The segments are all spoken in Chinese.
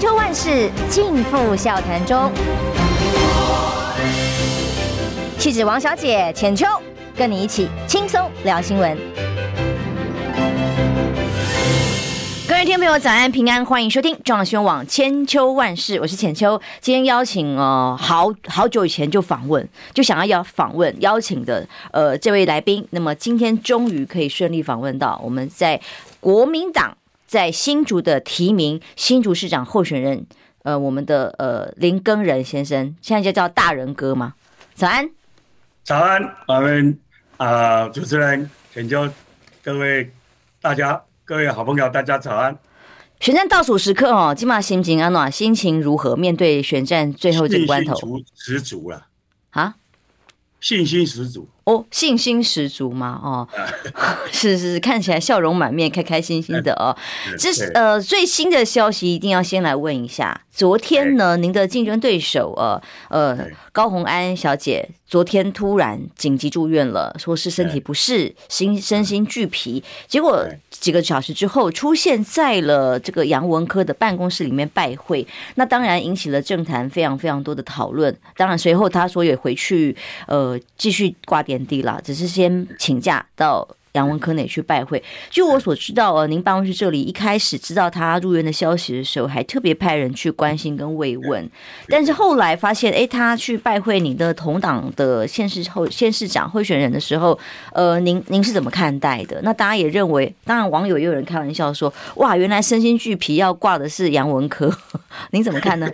千秋万世尽付笑谈中。气质王小姐浅秋，跟你一起轻松聊新闻。各位听众朋友，早安平安，欢迎收听中央新闻网千秋万世，我是浅秋。今天邀请哦，好好久以前就访问，就想要要访问邀请的呃这位来宾，那么今天终于可以顺利访问到我们在国民党在新竹的提名新竹市长候选人，呃，我们的呃林耕仁先生，现在就叫大仁哥吗？早安。早安，我们啊、主持人请教，各位大家，各位好朋友，大家早安。选战倒数时刻哦，今嘛心情安暖，心情如何？面对选战最后这个关头，信心十足了啊，信心十足。哦，信心十足嘛？哦，是是是，看起来笑容满面，开开心心的哦。这是呃最新的消息，一定要先来问一下。昨天呢，您的竞争对手呃呃高红安小姐，昨天突然紧急住院了，说是身体不适，心身心俱疲。结果几个小时之后，出现在了这个杨文科的办公室里面拜会。那当然引起了政坛非常非常多的讨论。当然随后他说也回去呃继续挂点。地了，只是先请假到杨文科那里去拜会。据我所知道，呃，您办公室这里一开始知道他入院的消息的时候，还特别派人去关心跟慰问。但是后来发现，哎，他去拜会你的同党的县市候县市长候选人的时候，呃，您您是怎么看待的？那大家也认为，当然网友也有人开玩笑说，哇，原来身心俱疲要挂的是杨文科，您怎么看呢？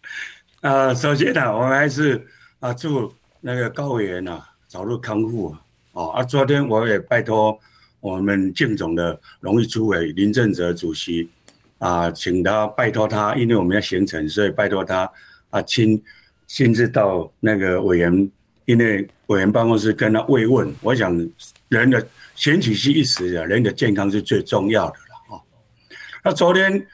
呃，首先呢，我们还是啊祝那个高委员啊。早日康复啊！哦啊，昨天我也拜托我们敬总的荣誉主委林正泽主席啊，请他拜托他，因为我们要行程，所以拜托他啊亲亲自到那个委员，因为委员办公室跟他慰问。我想人的选举是一时的，人的健康是最重要的了啊。那昨天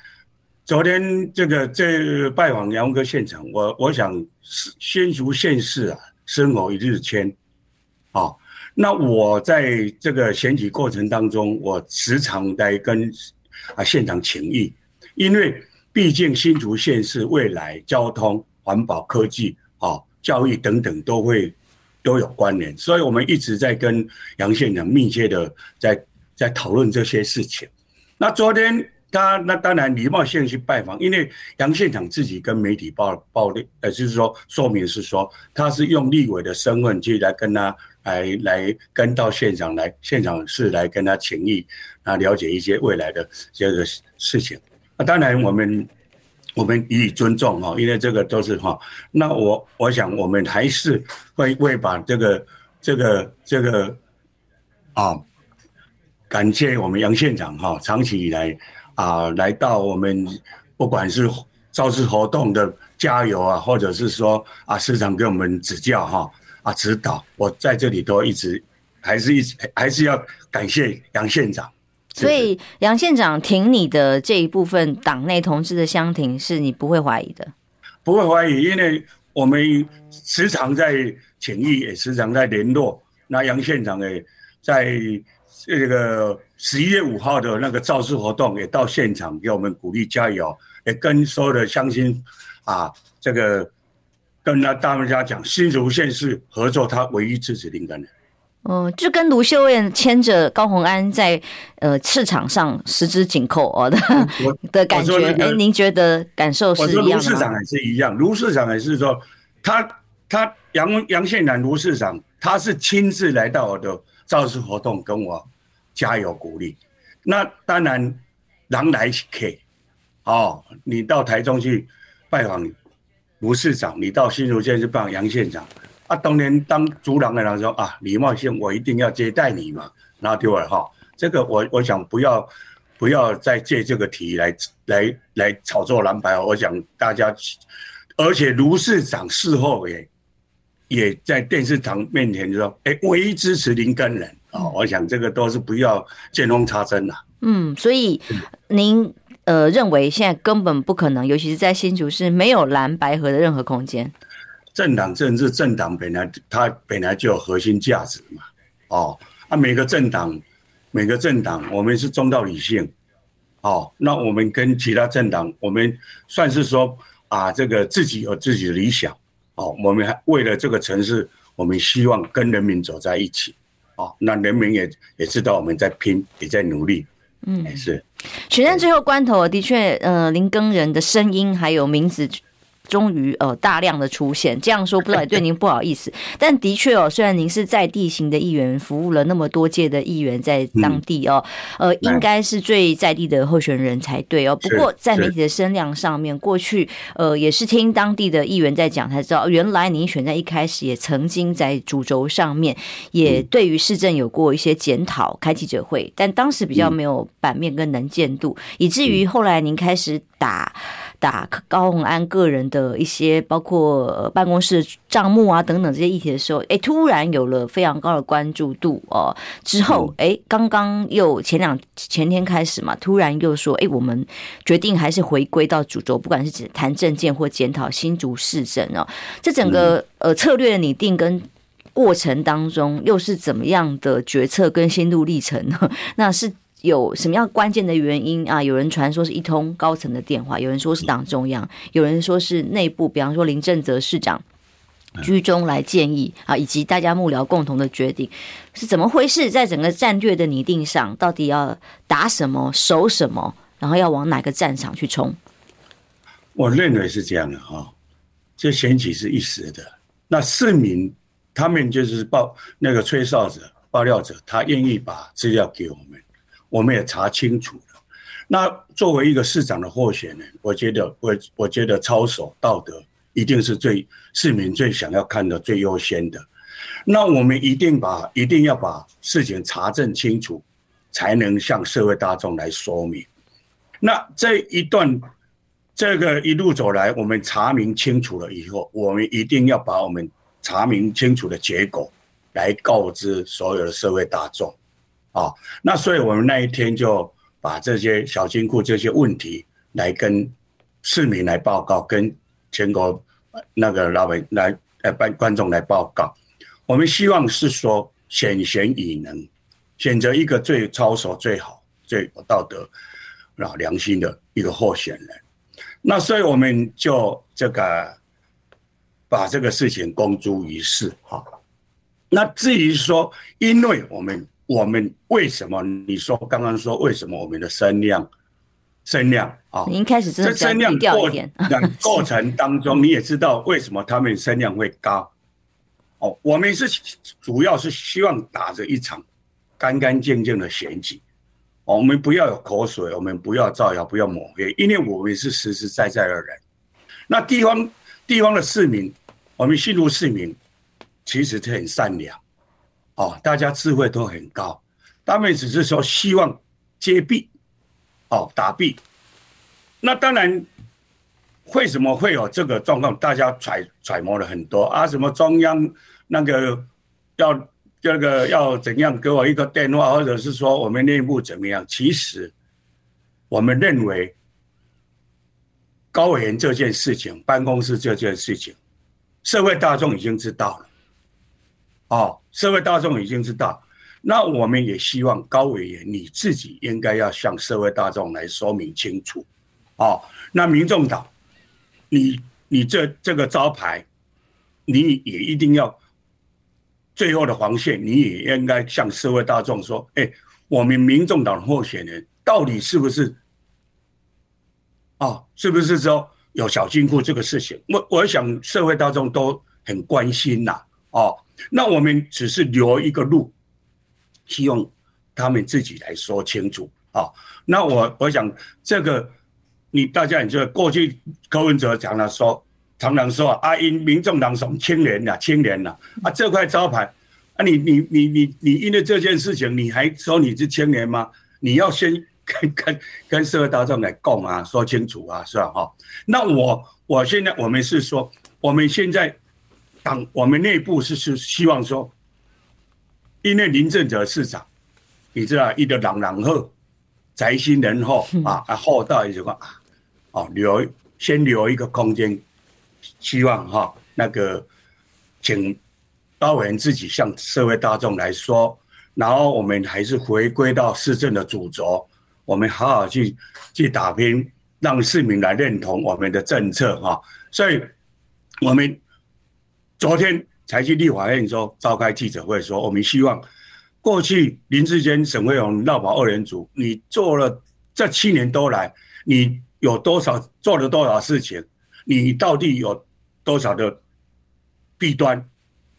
昨天这个这拜访杨文科现场，我我想新竹县市啊，生活一日千。啊、哦，那我在这个选举过程当中，我时常在跟啊县长请益，因为毕竟新竹县是未来交通、环保、科技、啊教育等等都会都有关联，所以我们一直在跟杨县长密切的在在讨论这些事情。那昨天他那当然礼貌性去拜访，因为杨县长自己跟媒体报报的，呃，就是说说明是说他是用立委的身份去来跟他。来来跟到现场来，现场是来跟他请益，啊，了解一些未来的这个事情。那当然我们我们予以尊重哈，因为这个都是哈。那我我想我们还是会会把这个这个这个啊，感谢我们杨县长哈，长期以来啊来到我们不管是造势活动的加油啊，或者是说啊市长给我们指教哈。指导我在这里都一直，还是一直还是要感谢杨县长。所以杨县长挺你的这一部分党内同志的相挺，是你不会怀疑的？不会怀疑，因为我们时常在请益，也时常在联络。那杨县长也在这个十一月五号的那个造势活动，也到现场给我们鼓励加油，也跟所有的乡亲啊，这个。跟他大家讲，新竹县是合作，他唯一支持林根的。哦，就跟卢秀燕牵着高鸿安在呃市场上十指紧扣哦的 的感觉。哎、您觉得感受是一样的吗？卢市长也是一样，卢市长也是说，他他杨杨县长卢市长，他是亲自来到我的造势活动，跟我加油鼓励。那当然，狼来是客哦，你到台中去拜访。卢市长，你到新竹县去帮杨县长啊？当年当主党的人说啊，礼貌性我一定要接待你嘛。然后对了哈，这个我我想不要不要再借这个题来来来炒作蓝白。我想大家，而且卢市长事后也也在电视台面前就说，哎，唯一支持林根人啊。我想这个都是不要见缝插针了。嗯，所以您。呃，认为现在根本不可能，尤其是在新竹市没有蓝白合的任何空间。政党政治，政党本来它本来就有核心价值嘛。哦，啊，每个政党，每个政党，我们是中道理性，哦，那我们跟其他政党，我们算是说啊，这个自己有自己的理想，哦，我们还为了这个城市，我们希望跟人民走在一起，哦，那人民也也知道我们在拼，也在努力，嗯，是。选战最后关头，的确，呃，林耕仁的声音还有名字。终于呃大量的出现，这样说不知道也对您不好意思，但的确哦，虽然您是在地型的议员，服务了那么多届的议员在当地哦，呃，应该是最在地的候选人才对哦。不过在媒体的声量上面，过去呃也是听当地的议员在讲才知道，原来您选在一开始也曾经在主轴上面，也对于市政有过一些检讨，开记者会，但当时比较没有版面跟能见度，以至于后来您开始打。打高鸿安个人的一些，包括办公室账目啊等等这些议题的时候，哎，突然有了非常高的关注度哦。之后，哎，刚刚又前两前天开始嘛，突然又说，哎，我们决定还是回归到主轴，不管是指谈政见或检讨新竹市政哦。这整个呃策略的拟定跟过程当中，又是怎么样的决策跟心路历程呢？那是。有什么样关键的原因啊？有人传说是一通高层的电话，有人说是党中央，有人说是内部，比方说林正泽市长居中来建议啊，以及大家幕僚共同的决定是怎么回事？在整个战略的拟定上，到底要打什么、守什么，然后要往哪个战场去冲？我认为是这样的哈，这选举是一时的，那市民他们就是报那个吹哨者、爆料者，他愿意把资料给我们。我们也查清楚了。那作为一个市长的候选人，我觉得我我觉得操守道德一定是最市民最想要看的最优先的。那我们一定把一定要把事情查证清楚，才能向社会大众来说明。那这一段这个一路走来，我们查明清楚了以后，我们一定要把我们查明清楚的结果来告知所有的社会大众。啊、那所以我们那一天就把这些小金库这些问题来跟市民来报告，跟全国那个老百来呃观观众来报告。我们希望是说选贤与能，选择一个最操守最好、最有道德、老良心的一个候选人。那所以我们就这个把这个事情公诸于世。哈，那至于说，因为我们。我们为什么？你说刚刚说为什么我们的声量，声量啊？您开始这声量过 过程当中，你也知道为什么他们声量会高？哦，我们是主要是希望打着一场干干净净的选举，我们不要有口水，我们不要造谣，不要抹黑，因为我们是实实在在的人。那地方地方的市民，我们新竹市民其实是很善良。哦，大家智慧都很高，他们只是说希望揭弊，哦，打弊。那当然，为什么会有这个状况？大家揣揣摩了很多啊，什么中央那个要这个要怎样给我一个电话，或者是说我们内部怎么样？其实我们认为高原这件事情，办公室这件事情，社会大众已经知道了。哦，社会大众已经知道，那我们也希望高委员你自己应该要向社会大众来说明清楚。哦，那民众党，你你这这个招牌，你也一定要最后的防线，你也应该向社会大众说，哎，我们民众党候选人到底是不是？哦，是不是说有小金库这个事情？我我想社会大众都很关心呐。哦。那我们只是留一个路，希望他们自己来说清楚啊。那我我想这个，你大家也知道，过去柯文哲讲了说，常常说啊，因民众党什青年呐，青年呐，啊这块招牌啊，你你你你你因为这件事情，你还说你是青年吗？你要先 跟跟跟社会大众来共啊，说清楚啊，是吧？哈。那我我现在我们是说，我们现在。党我们内部是是希望说，因为林正哲市长，你知道，一个朗朗后，宅心仁厚啊啊厚道一句话啊，哦留先留一个空间，希望哈那个请高委员自己向社会大众来说，然后我们还是回归到市政的主轴，我们好好去去打拼，让市民来认同我们的政策哈。所以，我们昨天才去立法院说召开记者会说，我们希望过去林志坚、沈飞鸿、绕跑二人组，你做了这七年多来，你有多少做了多少事情？你到底有多少的弊端？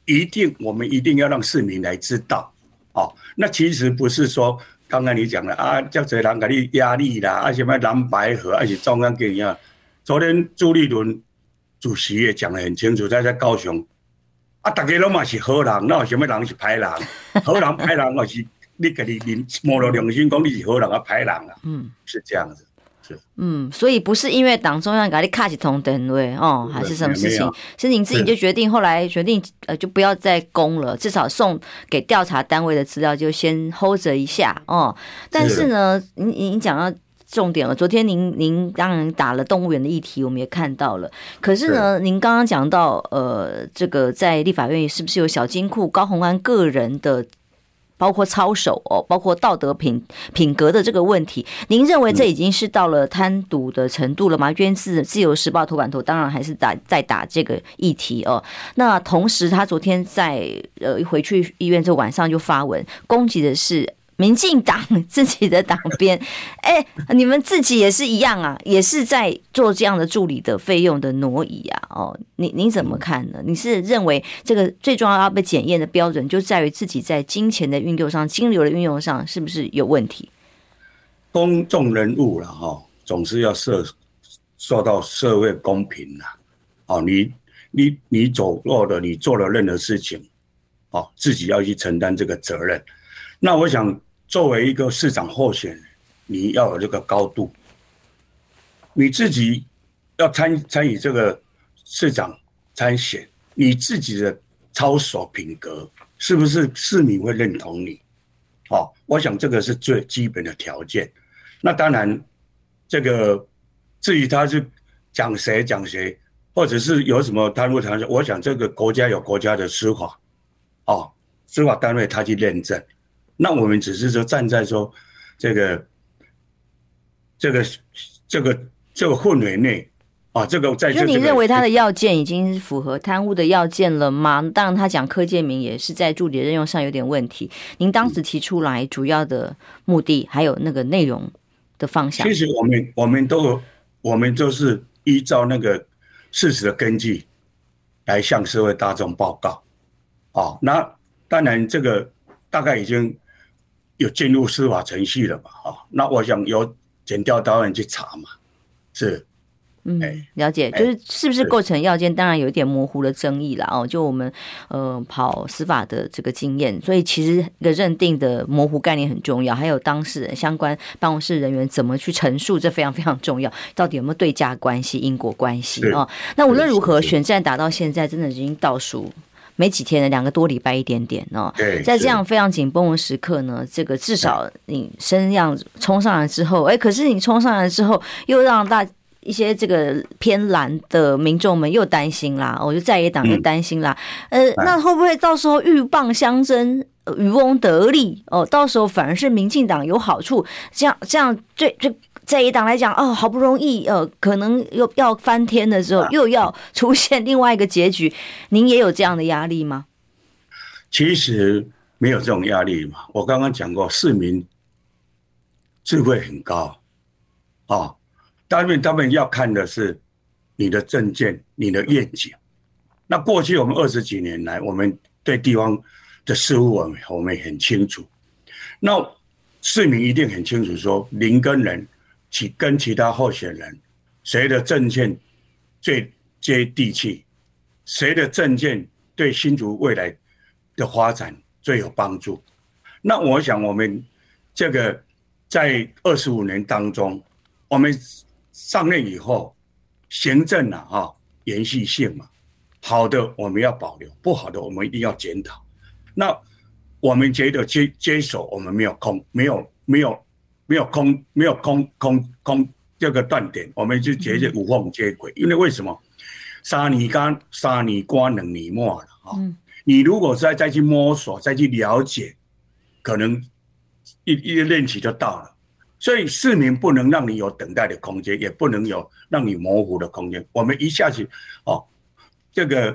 一定，我们一定要让市民来知道。哦，那其实不是说刚刚你讲的啊，叫谁人给你压力啦，啊什么蓝白合，而且中央给你啊。昨天朱立伦主席也讲得很清楚，在在高雄啊，大家拢嘛是好人，那有什么人是歹人？好人歹人，我是你给你你摸了良心讲你是好人啊，歹人啊，嗯，是这样子。嗯，所以不是因为党中央给你卡起同等位哦，还是什么事情？是你自己就决定，后来决定呃，就不要再供了，至少送给调查单位的资料就先 hold 着一下哦。但是呢，你你讲到重点了，昨天您您当然打了动物园的议题，我们也看到了。可是呢，您刚刚讲到呃，这个在立法院是不是有小金库高宏安个人的？包括操守哦，包括道德品品格的这个问题，您认为这已经是到了贪渎的程度了吗？因为自自由时报头版头当然还是打在打这个议题哦。那同时，他昨天在呃回去医院之后晚上就发文攻击的是。民进党自己的党编，哎、欸，你们自己也是一样啊，也是在做这样的助理的费用的挪移啊。哦，你你怎么看呢？你是认为这个最重要要被检验的标准，就在于自己在金钱的运用上、金流的运用上是不是有问题？公众人物了哈，总是要受受到社会公平的。哦，你你你走过的，你做了任何事情，哦，自己要去承担这个责任。那我想，作为一个市长候选人，你要有这个高度，你自己要参参与这个市长参选，你自己的操守品格是不是市民会认同你？哦，我想这个是最基本的条件。那当然，这个至于他是讲谁讲谁，或者是有什么贪污贪污，我想这个国家有国家的司法，哦，司法单位他去认证。那我们只是说站在说这个这个这个这个范围内啊，这个在。就你认为他的要件已经符合贪污的要件了吗？当然，他讲柯建铭也是在助理任用上有点问题。您当时提出来主要的目的还有那个内容的方向。其实我们我们都我们都是依照那个事实的根据来向社会大众报告。哦，那当然这个大概已经。有进入司法程序了嘛？哈，那我想由检调导演去查嘛，是，嗯，了解，就是是不是构成要件，当然有一点模糊的争议了哦。就我们呃跑司法的这个经验，所以其实一个认定的模糊概念很重要，还有当事人相关办公室人员怎么去陈述，这非常非常重要。到底有没有对价关系、因果关系哦？那无论如何，选战打到现在，真的已经倒数。没几天的，两个多礼拜一点点哦。在这样非常紧绷的时刻呢，这个至少你声量冲上来之后，哎，可是你冲上来之后，又让大一些这个偏蓝的民众们又担心啦。我就在野党又担心啦。呃，那会不会到时候鹬蚌相争，渔翁得利哦？到时候反而是民进党有好处，这样这样最最。在野党来讲，哦，好不容易，呃，可能又要翻天的时候，又要出现另外一个结局，您也有这样的压力吗？其实没有这种压力嘛。我刚刚讲过，市民智慧很高，啊，当然他们要看的是你的政见、你的愿景。那过去我们二十几年来，我们对地方的事务，我们我们很清楚。那市民一定很清楚，说林跟人。其跟其他候选人，谁的政见最接地气？谁的政见对新竹未来的发展最有帮助？那我想，我们这个在二十五年当中，我们上任以后，行政啊，哈，延续性嘛，好的我们要保留，不好的我们一定要检讨。那我们觉得接接手，我们没有空，没有没有。没有空，没有空空空这个断点，我们就觉得无缝接轨。因为为什么？沙泥干，三年关，两年末了啊！你如果再再去摸索，再去了解，可能一一个任期就到了。所以市民不能让你有等待的空间，也不能有让你模糊的空间。我们一下子哦，这个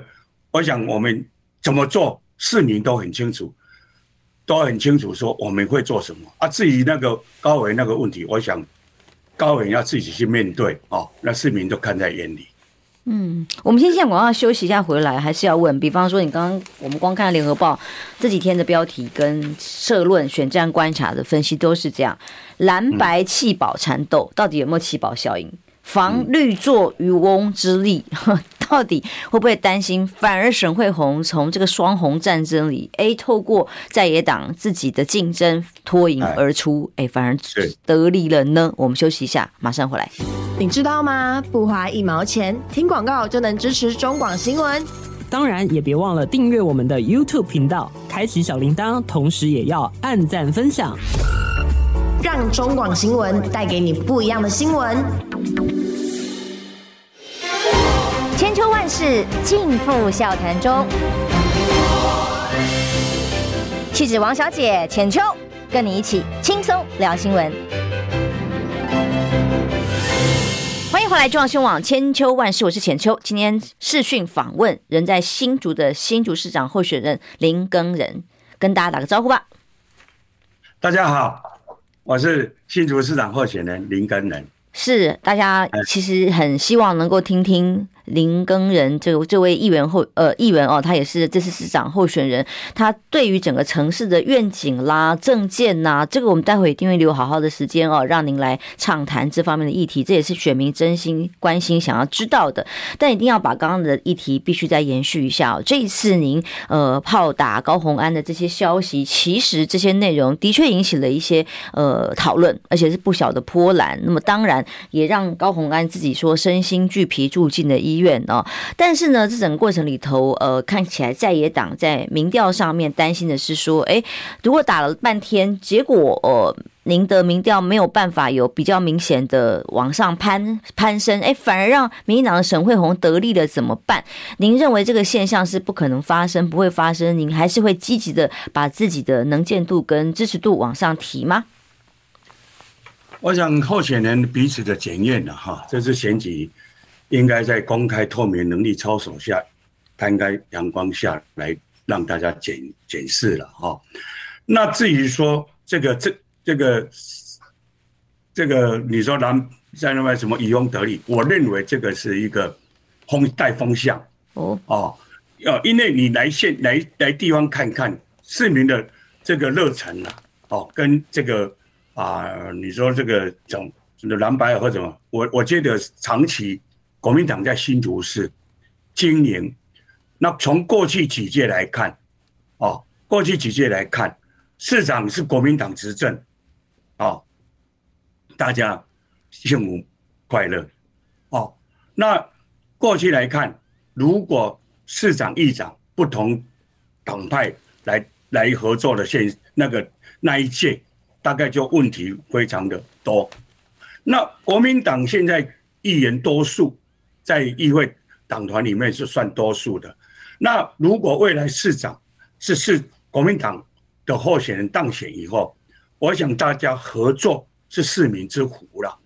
我想我们怎么做，市民都很清楚，都很清楚说我们会做什么啊。至于那个高伟那个问题，我想高伟要自己去面对哦，那市民都看在眼里。嗯，我们先下广告休息一下，回来还是要问。比方说，你刚刚我们光看联合报这几天的标题跟社论、选战观察的分析都是这样：蓝白弃保缠斗，到底有没有弃保效应？防绿作渔翁之利。到底会不会担心？反而沈慧红从这个双红战争里，哎，透过在野党自己的竞争脱颖而出，哎，反而得利了呢？我们休息一下，马上回来。你知道吗？不花一毛钱，听广告就能支持中广新闻。当然，也别忘了订阅我们的 YouTube 频道，开启小铃铛，同时也要按赞分享，让中广新闻带给你不一样的新闻。千秋万世尽付笑谈中。气质王小姐浅秋，跟你一起轻松聊新闻。欢迎回来，中央新闻网千秋万世，我是浅秋。今天视讯访问人在新竹的新竹市长候选人林耕仁，跟大家打个招呼吧。大家好，我是新竹市长候选人林耕仁。是，大家其实很希望能够听听。林耕仁这这位议员候呃议员哦，他也是这次市长候选人。他对于整个城市的愿景啦、政见呐，这个我们待会一定会留好好的时间哦，让您来畅谈这方面的议题。这也是选民真心关心、想要知道的。但一定要把刚刚的议题必须再延续一下哦。这一次您呃炮打高虹安的这些消息，其实这些内容的确引起了一些呃讨论，而且是不小的波澜。那么当然也让高虹安自己说身心俱疲住进了医院哦，但是呢，这整个过程里头，呃，看起来在野党在民调上面担心的是说，哎，如果打了半天，结果呃，您的民调没有办法有比较明显的往上攀攀升，哎，反而让民进党的沈慧虹得利了，怎么办？您认为这个现象是不可能发生，不会发生？您还是会积极的把自己的能见度跟支持度往上提吗？我想候选人彼此的检验了哈，这是选举。应该在公开透明、能力操守下，摊开阳光下来让大家检检视了哈。那至于说这个这这个这个，你说南在那边什么渔翁得利？我认为这个是一个风带风向哦哦，要因为你来县来来地方看看市民的这个热忱呐，哦，跟这个啊，你说这个种蓝白或者什么，我我觉得长期。国民党在新竹市经营，那从过去几届来看，哦，过去几届来看，市长是国民党执政，哦，大家幸福快乐，哦，那过去来看，如果市长、议长不同党派来来合作的现那个那一届，大概就问题非常的多。那国民党现在议员多数。在议会党团里面是算多数的。那如果未来市长是是国民党的候选人当选以后，我想大家合作是市民之福了。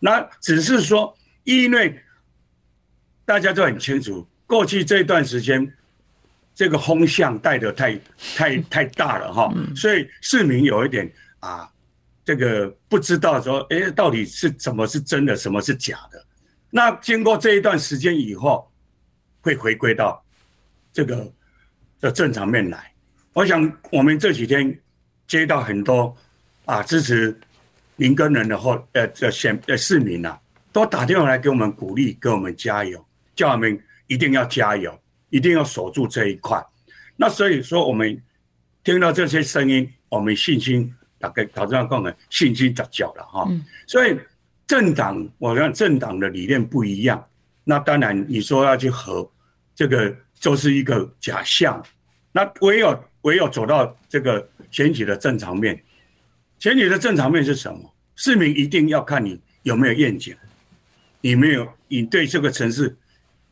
那只是说，因为大家都很清楚，过去这段时间这个风向带的太太太大了哈，所以市民有一点啊，这个不知道说，哎，到底是什么是真的，什么是假的。那经过这一段时间以后，会回归到这个的正常面来。我想我们这几天接到很多啊支持林根人的后呃的选呃市民呐、啊，都打电话来给我们鼓励，给我们加油，叫我们一定要加油，一定要守住这一块。那所以说，我们听到这些声音，我们信心大概导致让我们信心杂交了哈。所以。政党，我看政党的理念不一样，那当然你说要去和，这个就是一个假象。那唯有唯有走到这个选举的正常面，选举的正常面是什么？市民一定要看你有没有愿景，你没有，你对这个城市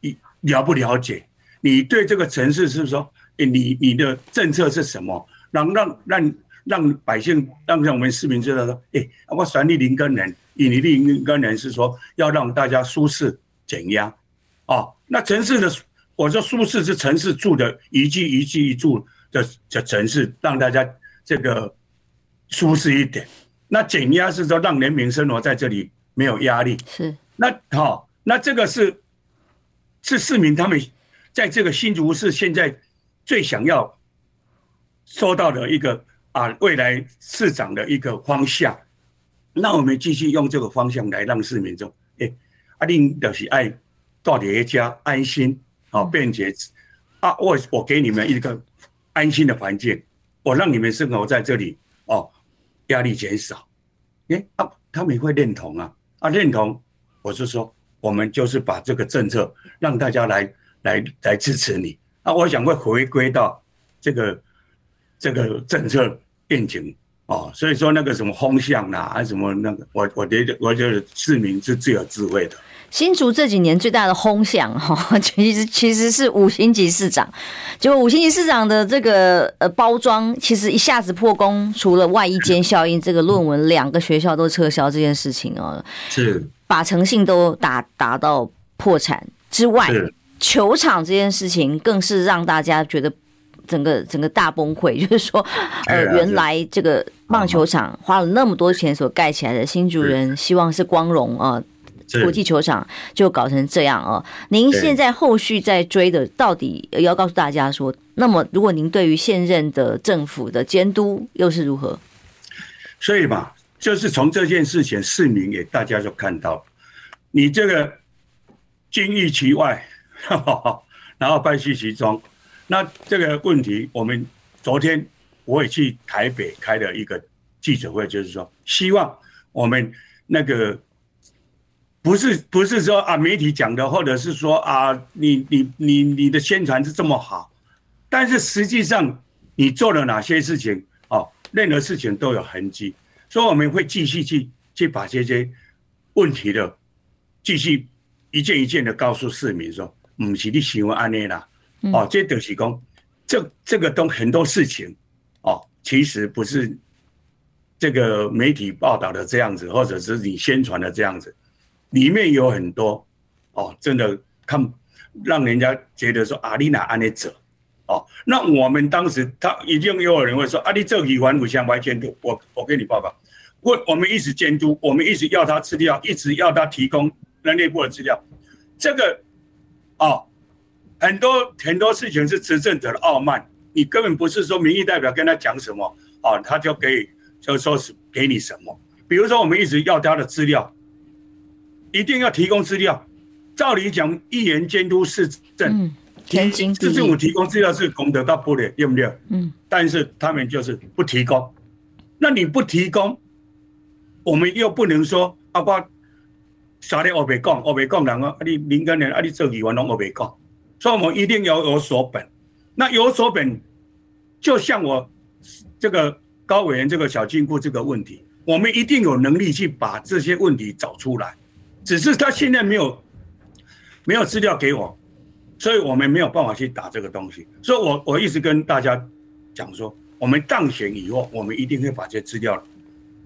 你了不了解？你对这个城市是不是说，你你的政策是什么？让让让让百姓让让我们市民知道说，哎、我选你林耕仁，以你林耕仁是说要让大家舒适减压，哦，那城市的我说舒适是城市住的一居一居一住的的城市，让大家这个舒适一点。那减压是说让人民生活在这里没有压力。是。那好、哦，那这个是是市民他们在这个新竹市现在最想要。收到的一个啊，未来市长的一个方向，那我们继续用这个方向来让市民说，哎，啊，恁就是爱到底一家安心好便捷啊，我我给你们一个安心的环境，我让你们生活在这里哦，压力减少，哎啊，他们也会认同啊。啊认同，我是说，我们就是把这个政策让大家来来来支持你。啊，我想会回归到这个。这个政策愿景哦，所以说那个什么风向啊，还是什么那个，我我觉得我觉得市民是最有智慧的。新竹这几年最大的风向 哈，其实其实是五星级市长，结果五星级市长的这个呃包装，其实一下子破功，除了外衣间效应，这个论文两个学校都撤销这件事情哦，是把诚信都打打到破产之外，球场这件事情更是让大家觉得。整个整个大崩溃，就是说，呃，原来这个棒球场花了那么多钱所盖起来的，新主人希望是光荣啊，国际球场就搞成这样啊。您现在后续在追的，到底要告诉大家说，那么如果您对于现任的政府的监督又是如何？所以嘛，就是从这件事情，市民也大家就看到，你这个金玉其外，然后败絮其中。那这个问题，我们昨天我也去台北开了一个记者会，就是说，希望我们那个不是不是说啊媒体讲的，或者是说啊你你你你的宣传是这么好，但是实际上你做了哪些事情哦，任何事情都有痕迹，所以我们会继续去去把这些问题的继续一件一件的告诉市民说，唔是你想安尼啦。哦，这就是讲，这这个都很多事情，哦，其实不是这个媒体报道的这样子，或者是你宣传的这样子，里面有很多，哦，真的看让人家觉得说阿丽娜安尼走，哦，那我们当时他已经有人会说，阿丽这个完全相关监督，我我给你报告，我我们一直监督，我们一直要他资料，一直要他提供人力部的资料，这个，哦。很多很多事情是执政者的傲慢，你根本不是说民意代表跟他讲什么，啊，他就可以就说是给你什么。比如说，我们一直要他的资料，一定要提供资料。照理讲，议员监督市政，天经地义，市政府提供资料是功德到不了，对不对？嗯。但是他们就是不提供，那你不提供，我们又不能说啊，我啥的我没讲，我没讲人啊，你民间人啊，你做议员拢我没讲。所以，我们一定要有所本。那有所本，就像我这个高委员这个小金库这个问题，我们一定有能力去把这些问题找出来。只是他现在没有没有资料给我，所以我们没有办法去打这个东西。所以我我一直跟大家讲说，我们当选以后，我们一定会把这资料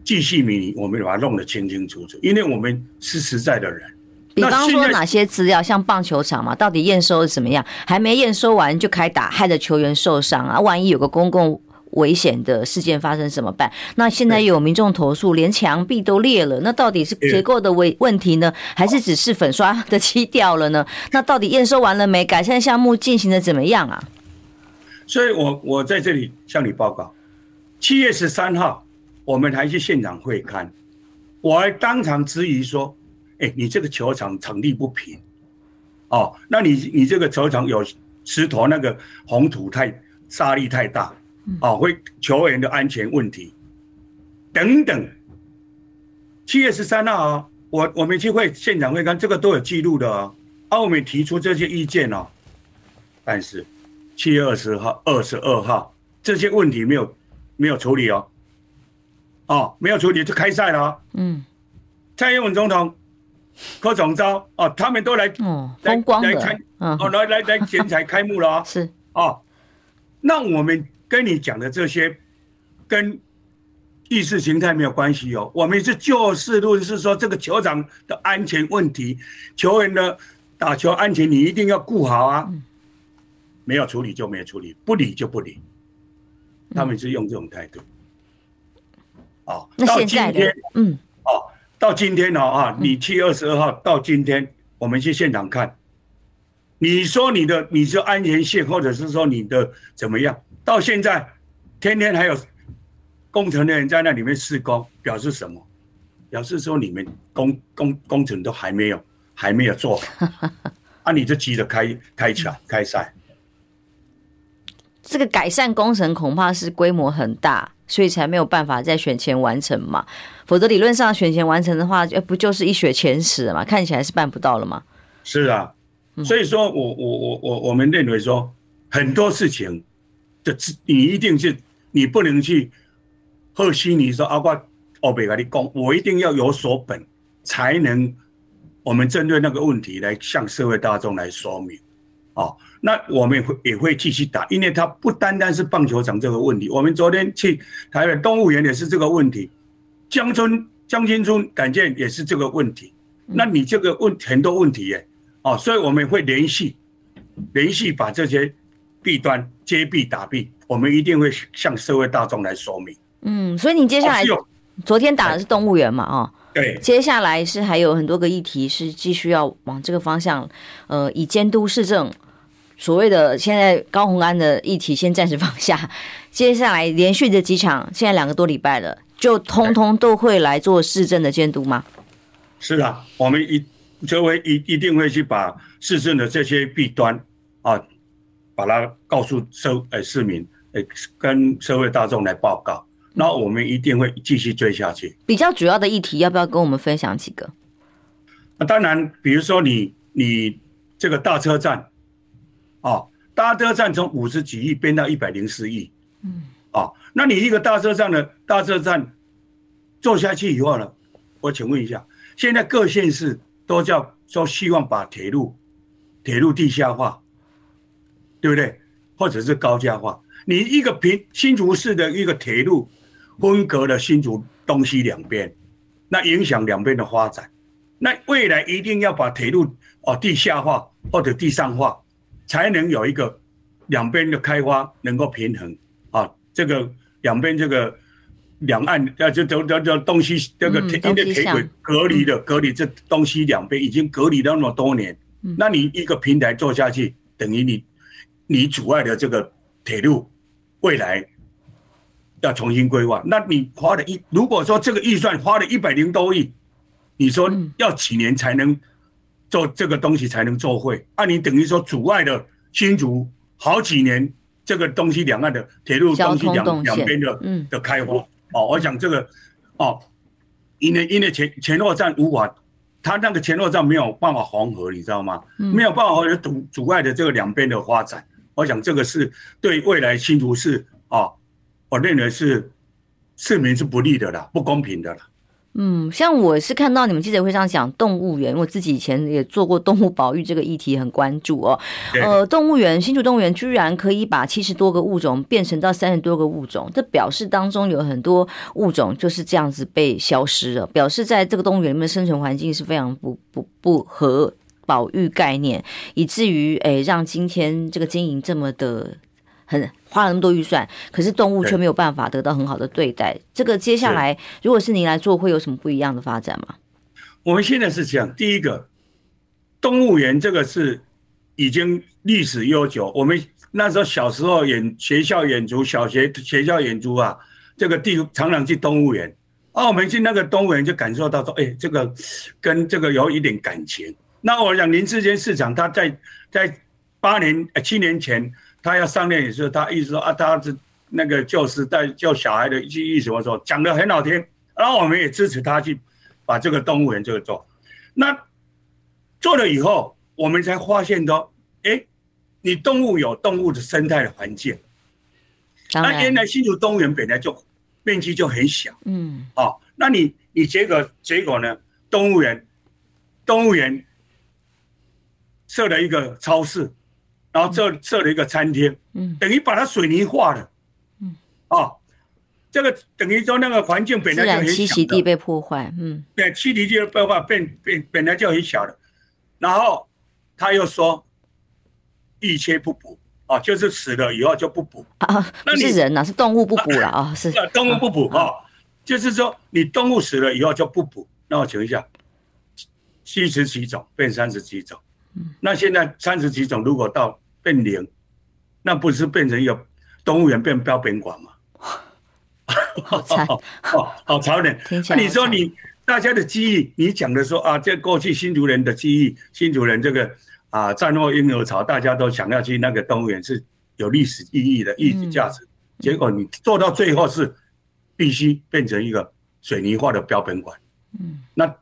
继续迷你，我们把它弄得清清楚楚，因为我们是实在的人。比方说哪些资料，像棒球场嘛，到底验收是怎么样？还没验收完就开打，害得球员受伤啊！万一有个公共危险的事件发生怎么办？那现在有民众投诉，连墙壁都裂了，那到底是结构的问问题呢，还是只是粉刷的漆掉了呢？那到底验收完了没？改善项目进行的怎么样啊？所以我我在这里向你报告，七月十三号我们还去现场会勘，我还当场质疑说。哎、欸，你这个球场场地不平，哦，那你你这个球场有石头，那个红土太沙粒太大，哦，会球员的安全问题等等。七月十三号啊，我我们去会现场会看，这个都有记录的啊。啊，我们提出这些意见哦，但是七月二十号、二十二号这些问题没有没有处理哦，哦，没有处理就开赛了。嗯，蔡英文总统。柯总召哦，他们都来，来哦，来来来，剪彩开幕了，是哦。那我们跟你讲的这些，跟意识形态没有关系哦，我们是就事论事，说这个球场的安全问题，球员的打球安全你一定要顾好啊。没有处理就没有处理，不理就不理，他们是用这种态度。哦，到今天，嗯，哦，到今天了啊，你七月二十二号到今天，我们去现场看，你说你的你说安全性，或者是说你的怎么样，到现在天天还有。工程的人在那里面施工，表示什么？表示说你们工工工程都还没有还没有做好，啊，你就急着开开抢开赛。这个改善工程恐怕是规模很大，所以才没有办法在选前完成嘛。否则理论上选前完成的话，不就是一雪前耻嘛？看起来是办不到了嘛？是啊，所以说我我我我我们认为说很多事情的，你一定是你不能去。贺西你说阿怪，我别跟你讲，我一定要有所本，才能我们针对那个问题来向社会大众来说明。哦，那我们也会也会继续打，因为它不单单是棒球场这个问题。我们昨天去台北动物园也是这个问题，江村江青村改建也是这个问题。那你这个问很多问题耶，哦，所以我们会连续连续把这些弊端揭弊打弊，我们一定会向社会大众来说明。嗯，所以你接下来昨天打的是动物园嘛？哦，对，接下来是还有很多个议题是继续要往这个方向，呃，以监督市政。所谓的现在高虹安的议题先暂时放下，接下来连续的几场，现在两个多礼拜了，就通通都会来做市政的监督吗？是啊，我们一就会一一定会去把市政的这些弊端啊，把它告诉社呃市民，呃跟社会大众来报告。那我们一定会继续追下去。比较主要的议题，要不要跟我们分享几个？那当然，比如说你你这个大车站，啊，大车站从五十几亿变到一百零四亿，嗯，啊，那你一个大车站的大车站做下去以后呢，我请问一下，现在各县市都叫说希望把铁路铁路地下化，对不对？或者是高架化？你一个平新竹市的一个铁路。分隔了新竹东西两边，那影响两边的发展。那未来一定要把铁路哦地下化或者地上化，才能有一个两边的开发能够平衡啊。这个两边这个两岸啊就就就东西这个铁因为铁轨隔离的隔离这东西两边已经隔离了那么多年，那你一个平台做下去，等于你你阻碍了这个铁路未来。要重新规划，那你花了一，如果说这个预算花了一百零多亿，你说要几年才能做这个东西才能做会？那、啊、你等于说阻碍了新竹好几年这个东西两岸的铁路东西两两边的的开发。哦，我想这个哦，因为因为前前洛站无法，他那个前洛站没有办法缝合，你知道吗？没有办法阻阻碍的这个两边的发展。我想这个是对未来新竹市啊。哦我认为是市民是不利的啦，不公平的啦。嗯，像我是看到你们记者会上讲动物园，我自己以前也做过动物保育这个议题，很关注哦。呃，动物园新竹动物园居然可以把七十多个物种变成到三十多个物种，这表示当中有很多物种就是这样子被消失了，表示在这个动物园里面的生存环境是非常不不不合保育概念，以至于诶让今天这个经营这么的。很花了那么多预算，可是动物却没有办法得到很好的对待。这个接下来，如果是您来做，会有什么不一样的发展吗？我们现在是这样，第一个，动物园这个是已经历史悠久。我们那时候小时候演学校演出，小学学校演出啊，这个地常常去动物园，啊，我们去那个动物园就感受到说，哎，这个跟这个有一点感情。那我想林志坚市长他在在八年呃七年前。他要上任也是，他意思说啊，他是那个教师带教小孩的意思，我说讲的很好听，然后我们也支持他去把这个动物园这个做。那做了以后，我们才发现说，哎，你动物有动物的生态的环境，那原来新竹动物园本来就面积就很小，嗯，哦，那你你结果结果呢？动物园动物园设了一个超市。然后设设了一个餐厅，嗯，等于把它水泥化了，嗯，啊，这个等于说那个环境本来就很小，栖息地被破坏，嗯，对，栖息地被破坏变变本来就很小的，然后他又说一切不补。啊，就是死了以后就不补。啊，那是人呐，是动物不补了啊，是。动物不补啊，就是说你动物死了以后就不补，那我请问一下，七十几种变三十几种，那现在三十几种如果到变零，那不是变成一个动物园变标本馆吗？好惨 哦，好残忍。那你说你大家的记忆，你讲的说啊，这过去新竹人的记忆，新竹人这个啊战后婴儿潮，大家都想要去那个动物园是有历史意义的意义价值，结果你做到最后是必须变成一个水泥化的标本馆。嗯，那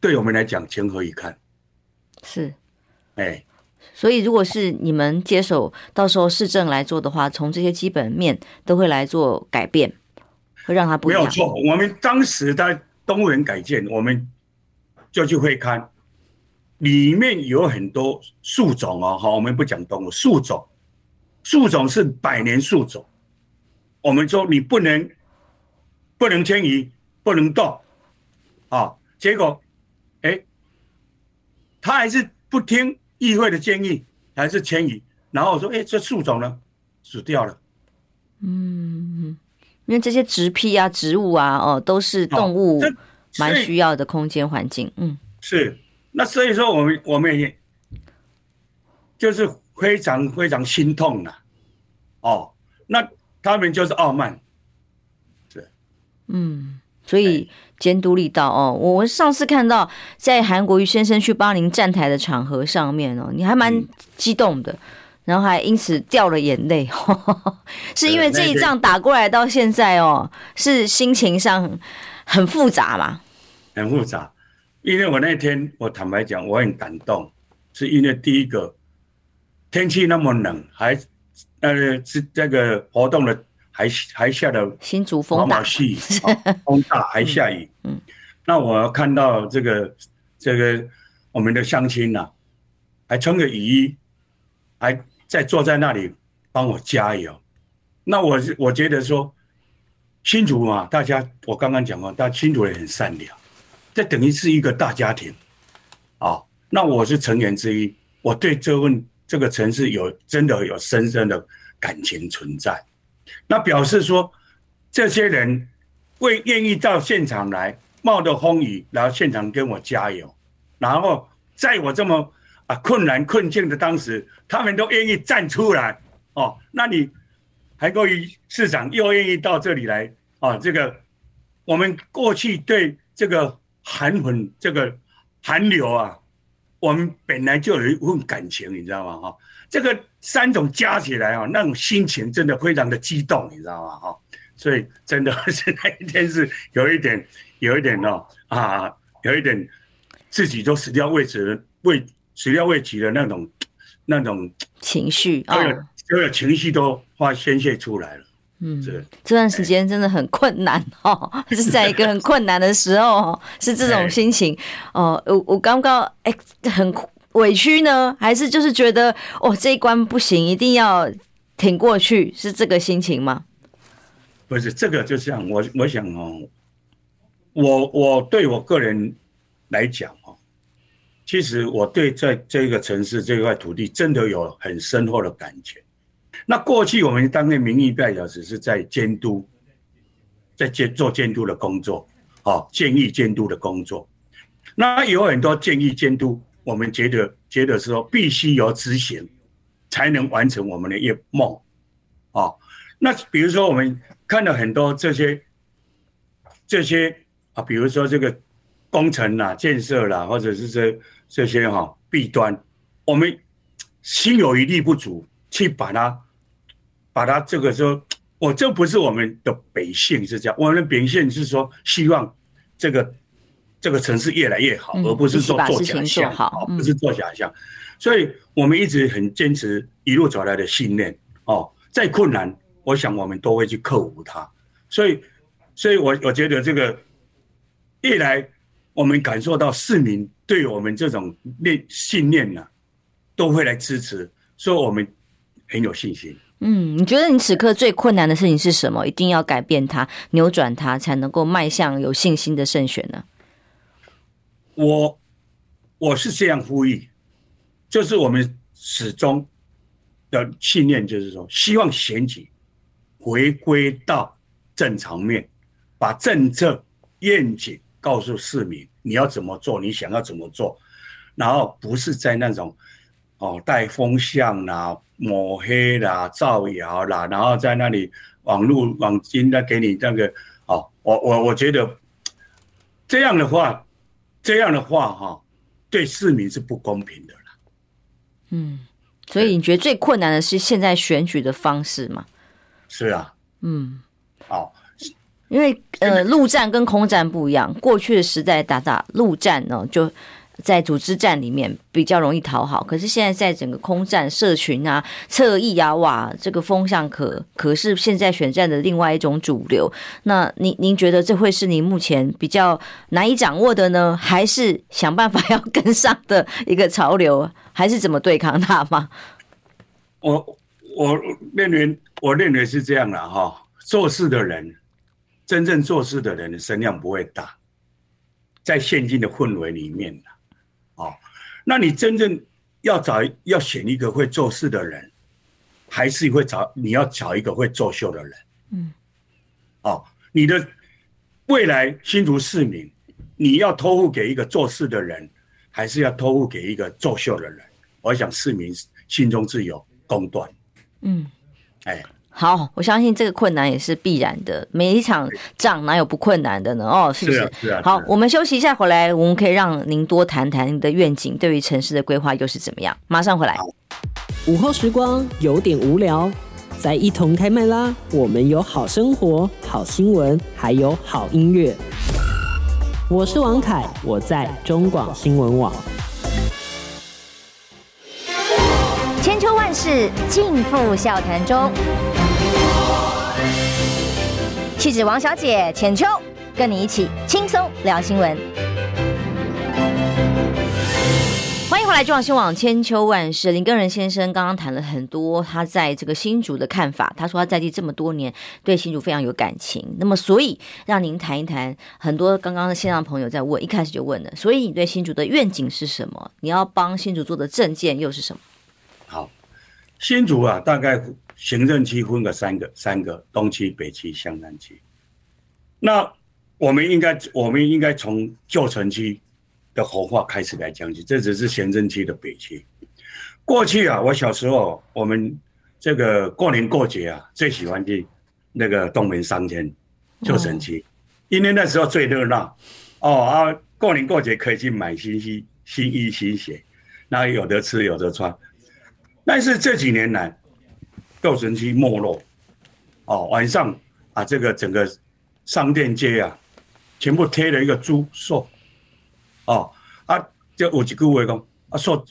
对我们来讲，情何以堪？是，哎。所以，如果是你们接手，到时候市政来做的话，从这些基本面都会来做改变，会让它不一样。没有错，我们当时的动物园改建，我们就去会看，里面有很多树种哦，好，我们不讲动物，树种，树种是百年树种，我们说你不能不能迁移，不能动，啊，结果，哎，他还是不听。议会的建议还是迁移，然后我说：“哎，这树种呢，死掉了。”嗯，因为这些植被啊、植物啊，哦，都是动物蛮需要的空间环境。嗯，是。那所以说，我们我们也就是非常非常心痛的。哦，那他们就是傲慢。是，嗯。所以监督力道哦，我我上次看到在韩国瑜先生去帮您站台的场合上面哦，你还蛮激动的，然后还因此掉了眼泪，是因为这一仗打过来到现在哦，是心情上很复杂嘛？很复杂，因为我那天我坦白讲，我很感动，是因为第一个天气那么冷，还呃是这个活动的。还还下的新竹风大，风大还下雨。嗯，那我看到这个这个我们的乡亲呐，还穿个雨衣，还在坐在那里帮我加油。那我我觉得说新竹嘛，大家我刚刚讲过，大新竹人很善良，这等于是一个大家庭啊。那我是成员之一，我对这份这个城市有真的有深深的感情存在。那表示说，这些人会愿意到现场来，冒着风雨来现场跟我加油，然后在我这么啊困难困境的当时，他们都愿意站出来哦。那你韩国瑜市长又愿意到这里来啊？这个我们过去对这个韩粉这个韩流啊，我们本来就有一份感情，你知道吗？哈，这个。三种加起来啊，那种心情真的非常的激动，你知道吗？哈，所以真的是那一天是有一点，有一点哦啊，有一点自己都始料未及的，未始料未及的那种那种情绪啊，所有情绪都发宣泄出来了。嗯，是这段时间真的很困难哦，是在一个很困难的时候，是这种心情哦。我我刚刚哎很。委屈呢，还是就是觉得哦，这一关不行，一定要挺过去，是这个心情吗？不是，这个就像我我想哦，我我对我个人来讲哦，其实我对在这个城市这块土地真的有很深厚的感情。那过去我们当年民意代表只是在监督，在监做监督的工作，哦，建议监督的工作。那有很多建议监督。我们觉得觉得说必须有执行，才能完成我们的愿梦，啊，那比如说我们看到很多这些这些啊，比如说这个工程啦、建设啦，或者是这这些哈弊端，我们心有余力不足去把它把它这个说，我这不是我们的本性是这样，我们的本性是说希望这个。这个城市越来越好，而不是说做假象，不是做假象。所以我们一直很坚持一路走来的信念哦。再困难，我想我们都会去克服它。所以，所以我我觉得这个一来，我们感受到市民对我们这种念信念呢，都会来支持，所以我们很有信心。嗯，你觉得你此刻最困难的事情是什么？一定要改变它、扭转它，才能够迈向有信心的胜选呢？我我是这样呼吁，就是我们始终的信念，就是说，希望选举回归到正常面，把政策愿景告诉市民，你要怎么做，你想要怎么做，然后不是在那种哦带风向啦、抹黑啦、造谣啦，然后在那里网络网金的给你那个哦，我我我觉得这样的话。这样的话，哈，对市民是不公平的啦。嗯，所以你觉得最困难的是现在选举的方式吗？是啊。嗯，好，因为呃，陆战跟空战不一样，过去的时代打打陆战呢，就。在组织战里面比较容易讨好，可是现在在整个空战、社群啊、侧翼啊，哇，这个风向可可是现在选战的另外一种主流。那您您觉得这会是您目前比较难以掌握的呢，还是想办法 要跟上的一个潮流，还是怎么对抗它吗？我我认为我认为是这样的哈，做事的人，真正做事的人的声量不会大，在现今的氛围里面。哦，那你真正要找要选一个会做事的人，还是会找你要找一个会作秀的人？嗯，哦，你的未来新竹市民，你要托付给一个做事的人，还是要托付给一个作秀的人？我想市民心中自有公断。嗯，哎。好，我相信这个困难也是必然的。每一场仗哪有不困难的呢？哦，是不是？是啊，是啊。好，我们休息一下，回来我们可以让您多谈谈您的愿景，对于城市的规划又是怎么样？马上回来。午后时光有点无聊，再一同开麦啦！我们有好生活、好新闻，还有好音乐。我是王凯，我在中广新闻网。千秋万世尽付笑谈中。气质王小姐浅秋，跟你一起轻松聊新闻。欢迎回来，中央新闻网千秋万世。林根仁先生刚刚谈了很多他在这个新竹的看法。他说他在地这么多年，对新竹非常有感情。那么，所以让您谈一谈很多刚刚的线上朋友在问，一开始就问了。所以你对新竹的愿景是什么？你要帮新竹做的政见又是什么？好，新竹啊，大概。行政区分个三个，三个东区、北区、向南区。那我们应该，我们应该从旧城区的活化开始来讲起。这只是行政区的北区。过去啊，我小时候，我们这个过年过节啊，最喜欢去那个东门商圈旧城区，因为那时候最热闹。哦啊，过年过节可以去买新衣、新衣、新鞋，那有得吃，有得穿。但是这几年来，旧城区没落，哦，晚上啊，这个整个商店街啊，全部贴了一个猪售，哦，啊，就有一句话讲，啊，售，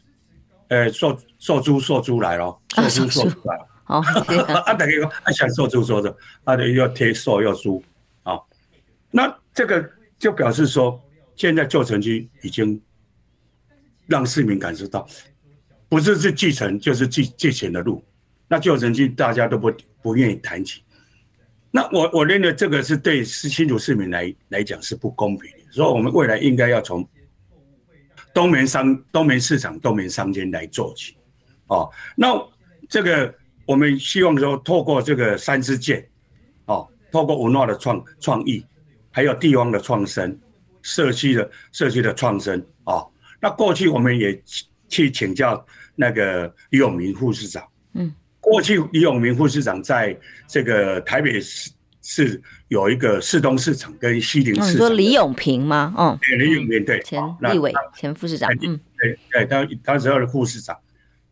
呃，售售猪售猪来了，售猪售猪来。了，哦，啊，大家讲啊，想售猪售的，啊，就要贴售要猪，啊，那这个就表示说，现在旧城区已经让市民感受到，不是是继承，就是继继承的路。那旧城区大家都不不愿意谈起，那我我认为这个是对是新竹市民来来讲是不公平的，所以我们未来应该要从东门商东门市场东门商圈来做起，哦，那这个我们希望说透过这个三支箭，哦，透过文化的创创意，还有地方的创生，社区的社区的创生，哦，那过去我们也去请教那个李永明副市长，嗯。过去李永明副市长在这个台北市是有一个市东市场跟西林市场。你说李永平吗？嗯，李永平对，前立委、前副市长。嗯，对对，他他时候的副市长，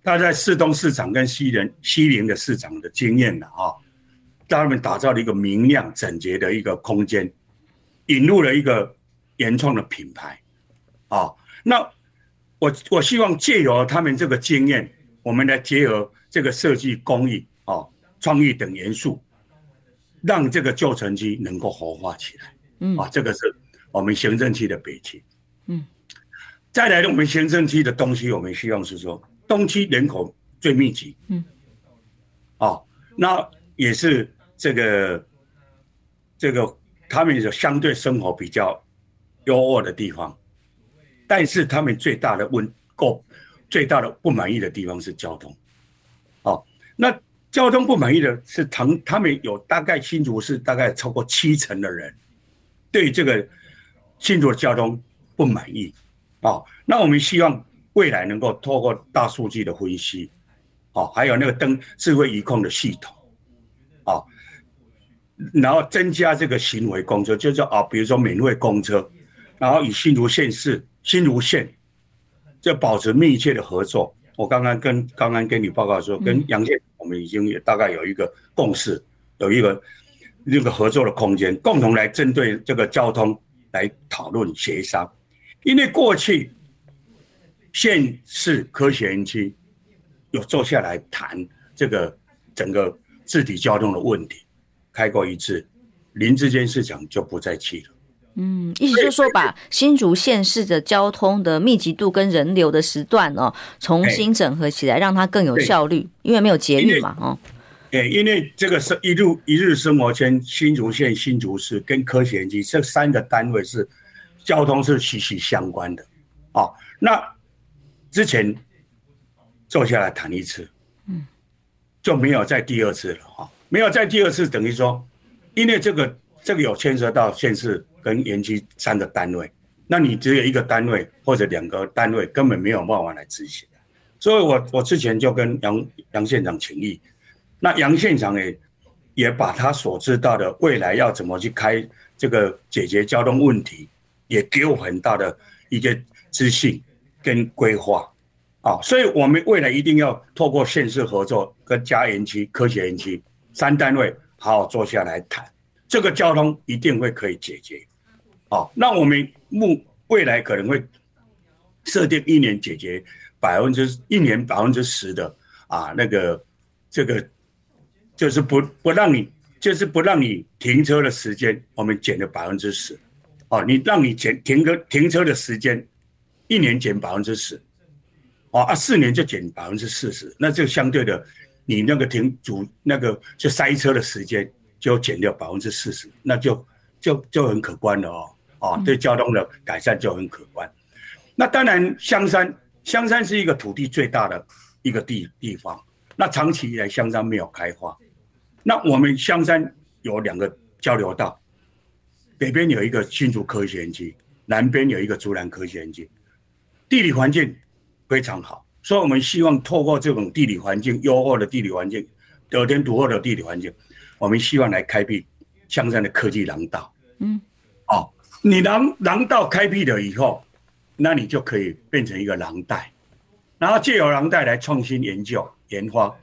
他在市东市场跟西林西宁的市场的经验了啊，他们打造了一个明亮整洁的一个空间，引入了一个原创的品牌啊。那我我希望借由他们这个经验，我们来结合。这个设计工艺啊、创意等元素，让这个旧城区能够活化起来。嗯，啊，这个是我们行政区的北区。嗯，再来我们行政区的东区，我们希望是说东区人口最密集。嗯，啊，那也是这个这个他们有相对生活比较优渥的地方，但是他们最大的问够最大的不满意的地方是交通。哦，那交通不满意的是他他们有大概新竹市大概超过七成的人对这个新竹的交通不满意。哦，那我们希望未来能够透过大数据的分析。哦，还有那个灯智慧仪控的系统，哦，然后增加这个行为公车，就是啊，比如说免费公车，然后与新竹县市、新竹县就保持密切的合作。我刚刚跟刚刚跟你报告说，跟杨县我们已经也大概有一个共识，有一个那个合作的空间，共同来针对这个交通来讨论协商。因为过去县市科学园区。有坐下来谈这个整个自体交通的问题，开过一次，林智坚市长就不再去了。嗯，意思就是说把 新竹县市的交通的密集度跟人流的时段哦，重新整合起来，让它更有效率，因为没有捷运嘛，哦。对，因为这个是一路一日生活圈，新竹县、新竹市跟科学园区这三个单位是交通是息息相关的。哦，那之前。坐下来谈一次，嗯，就没有再第二次了哈，没有再第二次，等于说，因为这个这个有牵涉到县市跟园区三个单位，那你只有一个单位或者两个单位，根本没有办法来执行，所以我我之前就跟杨杨县长请益，那杨县长也也把他所知道的未来要怎么去开这个解决交通问题，也给我很大的一个资讯跟规划。啊，所以我们未来一定要透过县市合作，跟嘉园区、科学园区三单位好好坐下来谈，这个交通一定会可以解决。哦，那我们目未来可能会设定一年解决百分之一年百分之十的啊，那个这个就是不不让你就是不让你停车的时间，我们减了百分之十。哦，你让你减停个停车的时间，一年减百分之十。哦啊，四年就减百分之四十，那就相对的，你那个停主那个就塞车的时间就减掉百分之四十，那就就就很可观了哦，哦，对交通的改善就很可观。那当然，香山香山是一个土地最大的一个地地方，那长期以来香山没有开发，那我们香山有两个交流道，北边有一个新竹科学园区，南边有一个竹南科学园区，地理环境。非常好，所以我们希望透过这种地理环境优渥的地理环境，得天独厚的地理环境，我们希望来开辟香山的科技廊道。嗯，哦，你廊廊道开辟了以后，那你就可以变成一个廊带，然后借由廊带来创新研究研发，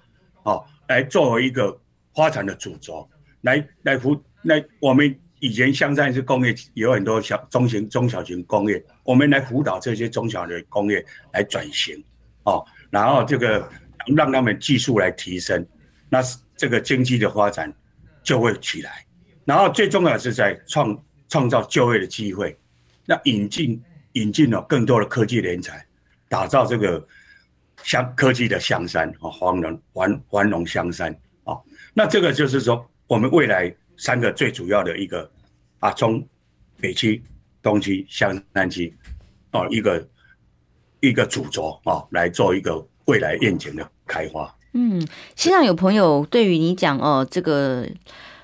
哦，来作为一个发展的主轴，来来辅来我们。以前香山是工业，有很多小中型、中小型工业，我们来辅导这些中小的工业来转型，哦，然后这个让他们技术来提升，那这个经济的发展就会起来。然后最重要是在创创造就业的机会，那引进引进了更多的科技人才，打造这个香科技的香山啊，繁荣繁繁荣香山啊，那这个就是说我们未来。三个最主要的一个啊，中北区、东区、香山区，哦，一个一个主轴啊，来做一个未来愿景的开发。嗯，现在有朋友对于你讲哦，这个。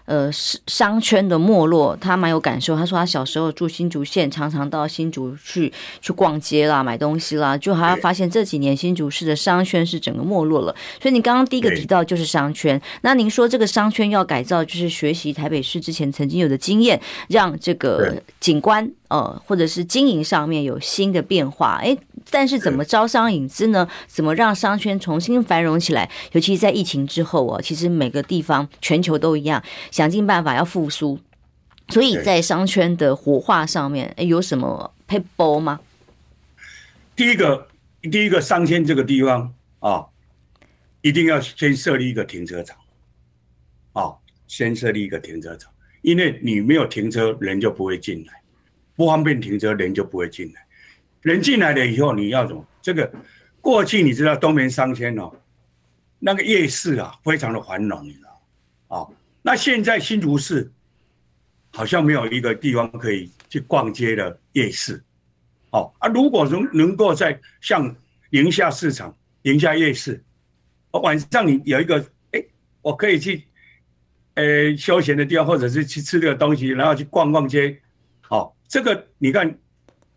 呃，商圈的没落，他蛮有感受。他说他小时候住新竹县，常常到新竹去去逛街啦、买东西啦，就还要发现这几年新竹市的商圈是整个没落了。所以你刚刚第一个提到就是商圈，那您说这个商圈要改造，就是学习台北市之前曾经有的经验，让这个景观呃或者是经营上面有新的变化。哎。但是怎么招商引资呢？怎么让商圈重新繁荣起来？尤其在疫情之后哦，其实每个地方全球都一样，想尽办法要复苏。所以在商圈的活化上面，有什么撇步吗？第一个，第一个商圈这个地方啊，一定要先设立一个停车场啊，先设立一个停车场，因为你没有停车，人就不会进来；不方便停车，人就不会进来。人进来了以后，你要怎么？这个过去你知道东门商圈哦，那个夜市啊，非常的繁荣，你知道哦，那现在新竹市好像没有一个地方可以去逛街的夜市，哦啊，如果能能够在像宁夏市场、宁夏夜市，晚上你有一个，哎，我可以去，呃，休闲的地方，或者是去吃这个东西，然后去逛逛街，哦，这个你看，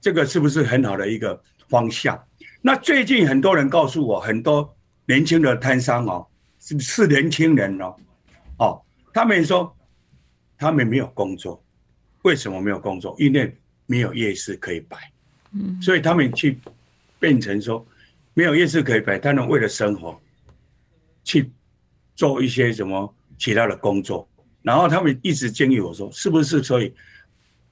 这个是不是很好的一个方向？那最近很多人告诉我，很多年轻的摊商哦，是是年轻人哦，哦，他们说他们没有工作，为什么没有工作？因为没有夜市可以摆，嗯，所以他们去变成说。没有夜市可以摆，他们为了生活去做一些什么其他的工作，然后他们一直建议我说，是不是所以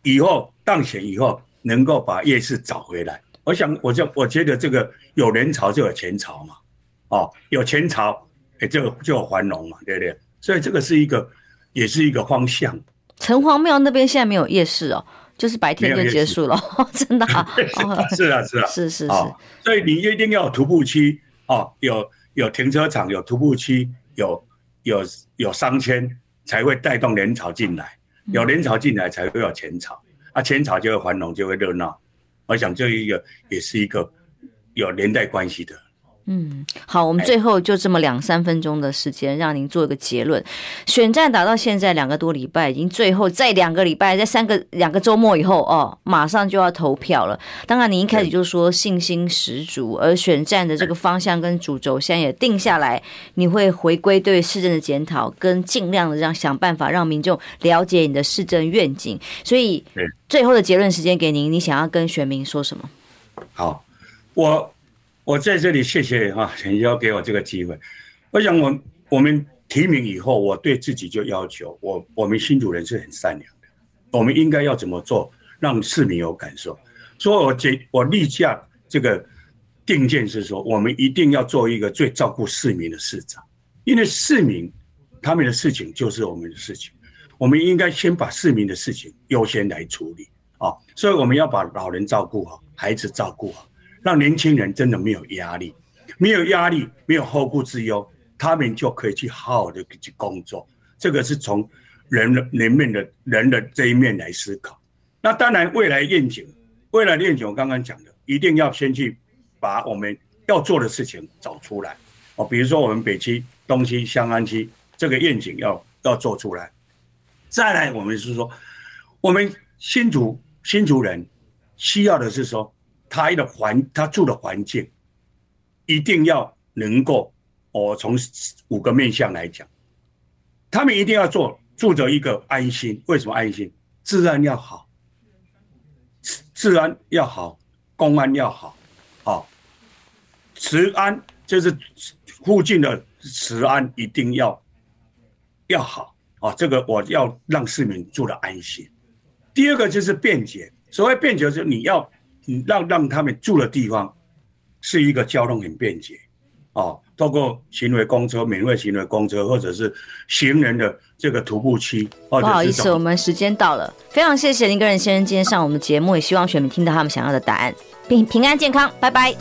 以后当选以后能够把夜市找回来？我想，我就我觉得这个有人潮就有钱潮嘛，哦，有钱潮，也，就就有繁荣嘛，对不对？所以这个是一个，也是一个方向。城隍庙那边现在没有夜市哦。就是白天就结束了，真的？是啊，是啊，是是是、哦。所以你一定要有徒步区哦，有有停车场，有徒步区，有有有商圈，才会带动人潮进来。有人潮进来，才会有钱潮、嗯、啊，钱潮就会繁荣，就会热闹。我想这一个也是一个有连带关系的。嗯，好，我们最后就这么两三分钟的时间，让您做一个结论。选战打到现在两个多礼拜，已经最后再两个礼拜，在三个两个周末以后哦，马上就要投票了。当然，你一开始就说信心十足，而选战的这个方向跟主轴现在也定下来，你会回归对市政的检讨，跟尽量的让想办法让民众了解你的市政愿景。所以，最后的结论时间给您，你想要跟选民说什么？好，我。我在这里谢谢哈陈萧给我这个机会。我想我我们提名以后，我对自己就要求我我们新主人是很善良的，我们应该要怎么做让市民有感受？所以我这我立下这个定见是说，我们一定要做一个最照顾市民的市长，因为市民他们的事情就是我们的事情，我们应该先把市民的事情优先来处理啊。所以我们要把老人照顾好，孩子照顾好。让年轻人真的没有压力，没有压力，没有后顾之忧，他们就可以去好好的去工作。这个是从人的人面的人的这一面来思考。那当然，未来愿景，未来愿景，我刚刚讲的，一定要先去把我们要做的事情找出来。哦，比如说我们北区、东区、香安区这个愿景要要做出来。再来，我们是说，我们新竹新竹人需要的是说。他的环，他住的环境一定要能够，我从五个面向来讲，他们一定要做住着一个安心。为什么安心？治安要好，治安要好，公安要好，好，治安就是附近的治安一定要要好啊！这个我要让市民住的安心。第二个就是便捷，所谓便捷是你要。让让他们住的地方是一个交通很便捷，哦，透过行为公车、免费行为公车，或者是行人的这个徒步区。不好意思，我们时间到了，非常谢谢林根仁先生今天上我们的节目，也希望选民听到他们想要的答案，并平安健康，拜拜。